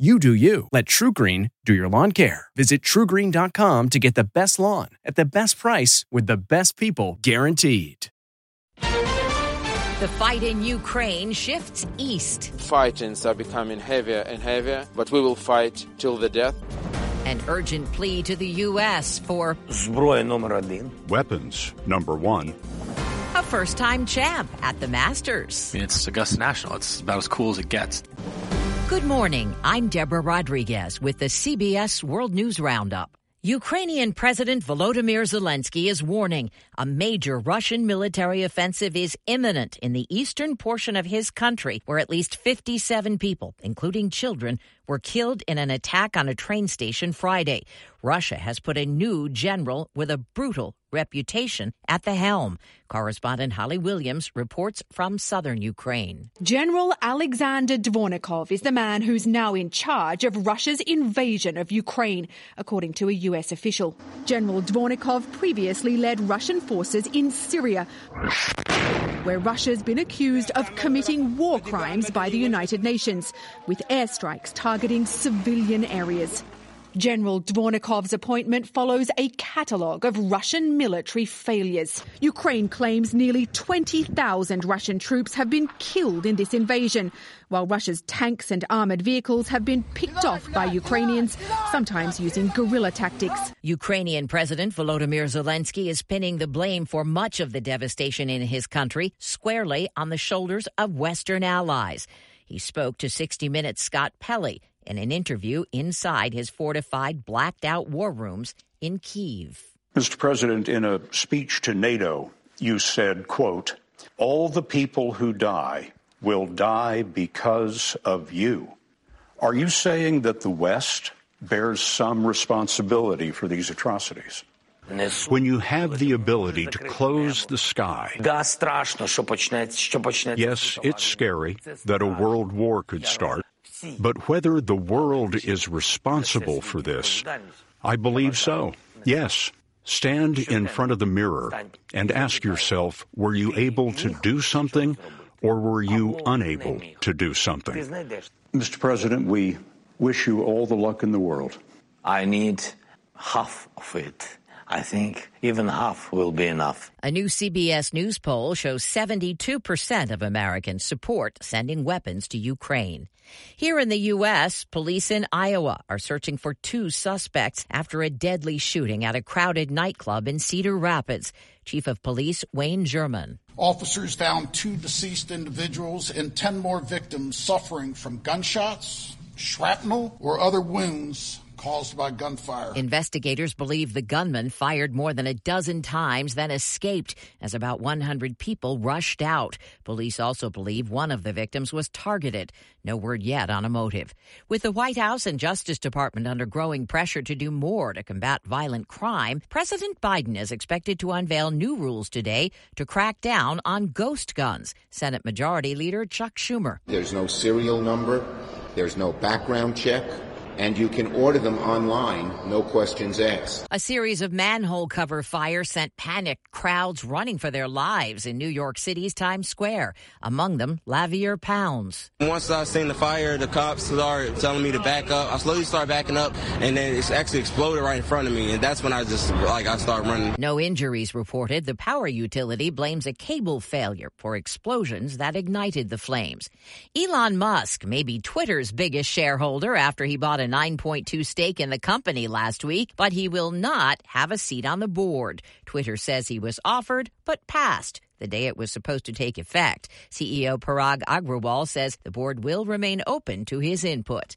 You do you. Let TruGreen do your lawn care. Visit trugreen.com to get the best lawn at the best price with the best people guaranteed. The fight in Ukraine shifts east. Fightings are becoming heavier and heavier, but we will fight till the death. An urgent plea to the U.S. for weapons number one a first time champ at the Masters. I mean, it's Augusta National. It's about as cool as it gets. Good morning. I'm Deborah Rodriguez with the CBS World News Roundup. Ukrainian President Volodymyr Zelensky is warning a major Russian military offensive is imminent in the eastern portion of his country, where at least 57 people, including children, were killed in an attack on a train station Friday. Russia has put a new general with a brutal reputation at the helm. Correspondent Holly Williams reports from southern Ukraine. General Alexander Dvornikov is the man who's now in charge of Russia's invasion of Ukraine, according to a U.S. official. General Dvornikov previously led Russian forces in Syria, where Russia's been accused of committing war crimes by the United Nations, with airstrikes targeting civilian areas. General Dvornikov's appointment follows a catalogue of Russian military failures. Ukraine claims nearly 20,000 Russian troops have been killed in this invasion, while Russia's tanks and armoured vehicles have been picked off by Ukrainians, sometimes using guerrilla tactics. Ukrainian President Volodymyr Zelensky is pinning the blame for much of the devastation in his country squarely on the shoulders of Western allies. He spoke to 60 Minutes' Scott Pelley in an interview inside his fortified, blacked out war rooms in Kiev. Mr. President, in a speech to NATO, you said, quote, all the people who die will die because of you. Are you saying that the West bears some responsibility for these atrocities? When you have the ability to close the sky, yes, it's scary that a world war could start. But whether the world is responsible for this, I believe so. Yes. Stand in front of the mirror and ask yourself, were you able to do something or were you unable to do something? Mr. President, we wish you all the luck in the world. I need half of it. I think even half will be enough. A new CBS News poll shows 72% of Americans support sending weapons to Ukraine. Here in the U.S., police in Iowa are searching for two suspects after a deadly shooting at a crowded nightclub in Cedar Rapids. Chief of Police Wayne Jerman. Officers found two deceased individuals and 10 more victims suffering from gunshots, shrapnel, or other wounds caused by gunfire. Investigators believe the gunman fired more than a dozen times, then escaped as about 100 people rushed out. Police also believe one of the victims was targeted. No word yet on a motive. With the White House and Justice Department under growing pressure to do more to combat violent crime, President Biden is expected to unveil new rules today to crack down on ghost guns. Senate Majority Leader Chuck Schumer. There's no serial number, there's no background check and you can order them online, no questions asked. A series of manhole cover fires sent panicked crowds running for their lives in New York City's Times Square. Among them, Lavier Pounds. Once I seen the fire, the cops started telling me to back up. I slowly started backing up, and then it actually exploded right in front of me, and that's when I just like I started running. No injuries reported. The power utility blames a cable failure for explosions that ignited the flames. Elon Musk may be Twitter's biggest shareholder after he bought a 9.2 stake in the company last week, but he will not have a seat on the board. Twitter says he was offered but passed. the day it was supposed to take effect. CEO Parag Agrawal says the board will remain open to his input.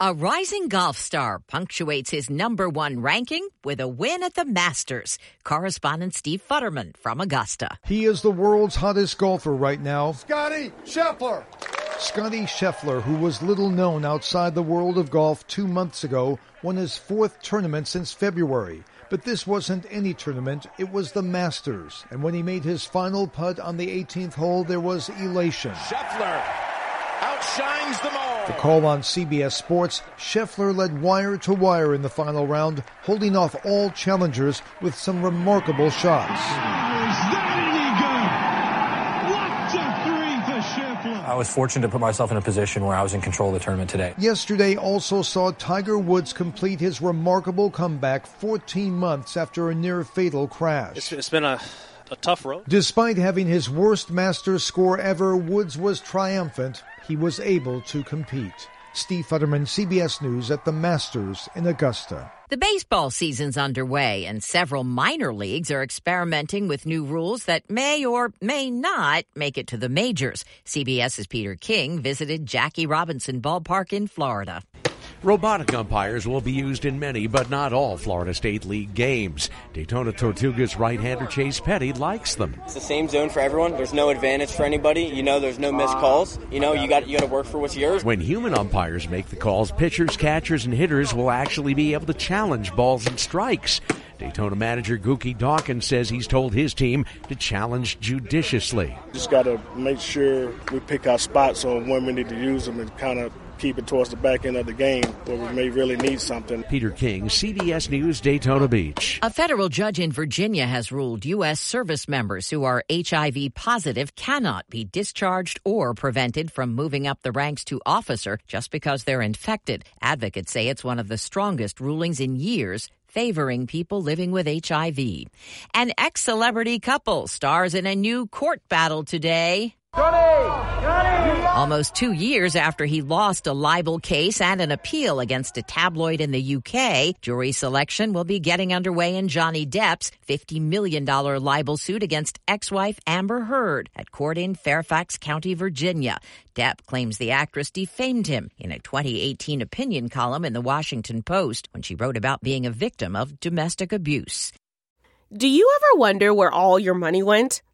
A rising golf star punctuates his number one ranking with a win at the Masters. Correspondent Steve Futterman from Augusta. He is the world's hottest golfer right now. Scottie Scheffler. Scottie Scheffler, who was little known outside the world of golf two months ago, won his fourth tournament since February. But this wasn't any tournament, it was the Masters. And when he made his final putt on the 18th hole, there was elation. Scheffler outshines them all. The call on CBS Sports, Scheffler led wire to wire in the final round, holding off all challengers with some remarkable shots. I was fortunate to put myself in a position where I was in control of the tournament today. Yesterday also saw Tiger Woods complete his remarkable comeback 14 months after a near fatal crash. it's, it's been a, a tough road. Despite having his worst Masters score ever, Woods was triumphant. He was able to compete. Steve Futterman, CBS News at the Masters in Augusta. The baseball season's underway, and several minor leagues are experimenting with new rules that may or may not make it to the majors. CBS's Peter King visited Jackie Robinson Ballpark in Florida. Robotic umpires will be used in many, but not all Florida State League games. Daytona Tortugas right-hander Chase Petty likes them. It's the same zone for everyone. There's no advantage for anybody. You know, there's no missed calls. You know, you got you got to work for what's yours. When human umpires make the calls, pitchers, catchers, and hitters will actually be able to challenge balls and strikes. Daytona manager Gookie Dawkins says he's told his team to challenge judiciously. Just got to make sure we pick our spots on when we need to use them and kind of keep it towards the back end of the game where we may really need something. Peter King, CBS News, Daytona Beach. A federal judge in Virginia has ruled U.S. service members who are HIV positive cannot be discharged or prevented from moving up the ranks to officer just because they're infected. Advocates say it's one of the strongest rulings in years favoring people living with HIV. An ex celebrity couple stars in a new court battle today. Almost two years after he lost a libel case and an appeal against a tabloid in the UK, jury selection will be getting underway in Johnny Depp's $50 million libel suit against ex-wife Amber Heard at court in Fairfax County, Virginia. Depp claims the actress defamed him in a 2018 opinion column in the Washington Post when she wrote about being a victim of domestic abuse. Do you ever wonder where all your money went?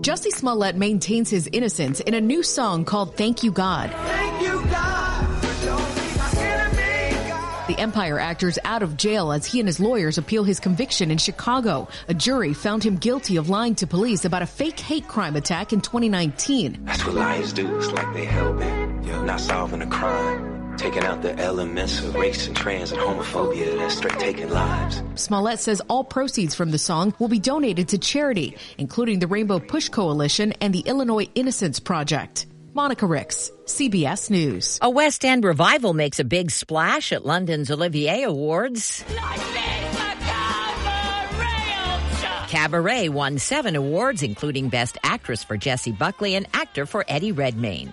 Jussie Smollett maintains his innocence in a new song called Thank You God. Thank you, God. The Empire actor's out of jail as he and his lawyers appeal his conviction in Chicago. A jury found him guilty of lying to police about a fake hate crime attack in 2019. That's what liars do. It's like they hellbent. You're not solving a crime. Taking out the elements of race and trans and homophobia that's straight taking lives. Smollett says all proceeds from the song will be donated to charity, including the Rainbow Push Coalition and the Illinois Innocence Project. Monica Ricks, CBS News. A West End revival makes a big splash at London's Olivier Awards. Cabaret won seven awards, including Best Actress for Jessie Buckley and Actor for Eddie Redmayne.